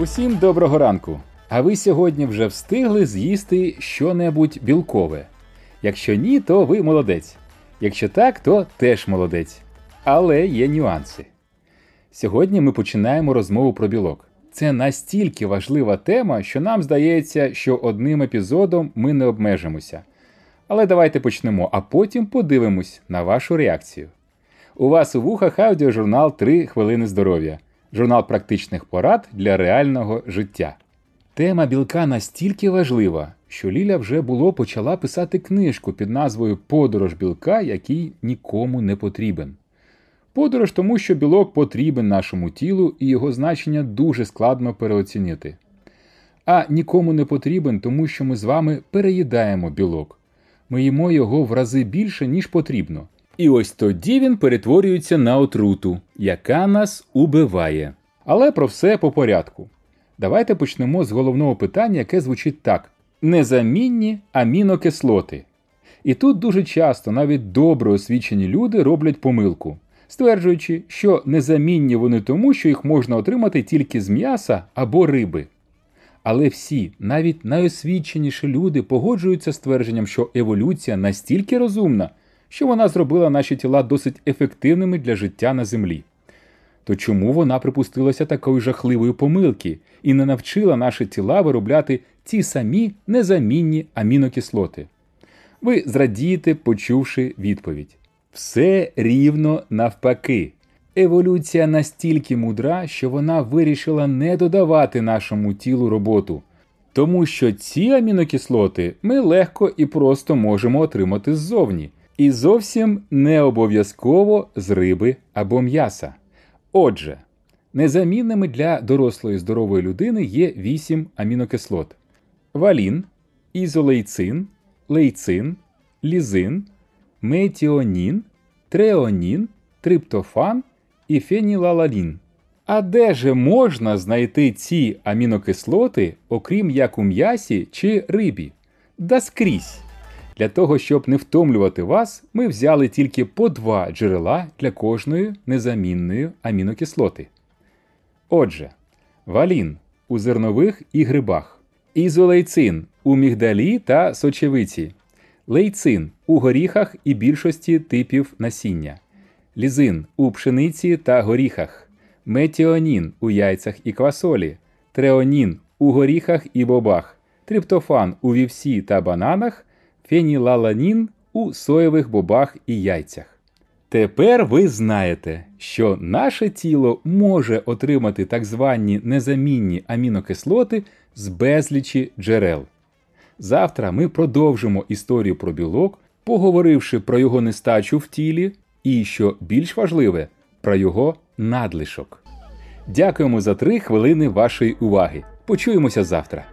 Усім доброго ранку! А ви сьогодні вже встигли з'їсти щонебудь білкове? Якщо ні, то ви молодець. Якщо так, то теж молодець. Але є нюанси. Сьогодні ми починаємо розмову про білок. Це настільки важлива тема, що нам здається, що одним епізодом ми не обмежимося. Але давайте почнемо, а потім подивимось на вашу реакцію. У вас у вухах аудіожурнал «3 хвилини здоров'я, журнал практичних порад для реального життя. Тема білка настільки важлива, що Ліля вже було почала писати книжку під назвою Подорож білка, який нікому не потрібен. Подорож тому, що білок потрібен нашому тілу і його значення дуже складно переоцінити. А нікому не потрібен, тому що ми з вами переїдаємо білок. Ми їмо його в рази більше, ніж потрібно. І ось тоді він перетворюється на отруту, яка нас убиває. Але про все по порядку. Давайте почнемо з головного питання, яке звучить так: незамінні амінокислоти. І тут дуже часто навіть добре освічені люди роблять помилку, стверджуючи, що незамінні вони тому, що їх можна отримати тільки з м'яса або риби. Але всі, навіть найосвіченіші люди, погоджуються з твердженням, що еволюція настільки розумна, що вона зробила наші тіла досить ефективними для життя на землі. То чому вона припустилася такої жахливої помилки і не навчила наші тіла виробляти ті самі незамінні амінокислоти? Ви зрадієте, почувши відповідь. Все рівно навпаки. Еволюція настільки мудра, що вона вирішила не додавати нашому тілу роботу, тому що ці амінокислоти ми легко і просто можемо отримати ззовні, і зовсім не обов'язково з риби або м'яса. Отже, незамінними для дорослої здорової людини є 8 амінокислот: валін, ізолейцин, лейцин, лізин, метіонін, треонін, триптофан і фенілалалін. А де же можна знайти ці амінокислоти, окрім як у м'ясі чи рибі? Да скрізь. Для того, щоб не втомлювати вас, ми взяли тільки по два джерела для кожної незамінної амінокислоти. Отже, валін у зернових і грибах, ізолейцин у мігдалі та сочевиці, лейцин у горіхах і більшості типів насіння, лізин у пшениці та горіхах, метіонін у яйцях і квасолі, треонін у горіхах і бобах, триптофан у вівсі та бананах фенілаланін у соєвих бобах і яйцях. Тепер ви знаєте, що наше тіло може отримати так звані незамінні амінокислоти з безлічі джерел. Завтра ми продовжимо історію про білок, поговоривши про його нестачу в тілі і, що більш важливе, про його надлишок. Дякуємо за три хвилини вашої уваги. Почуємося завтра.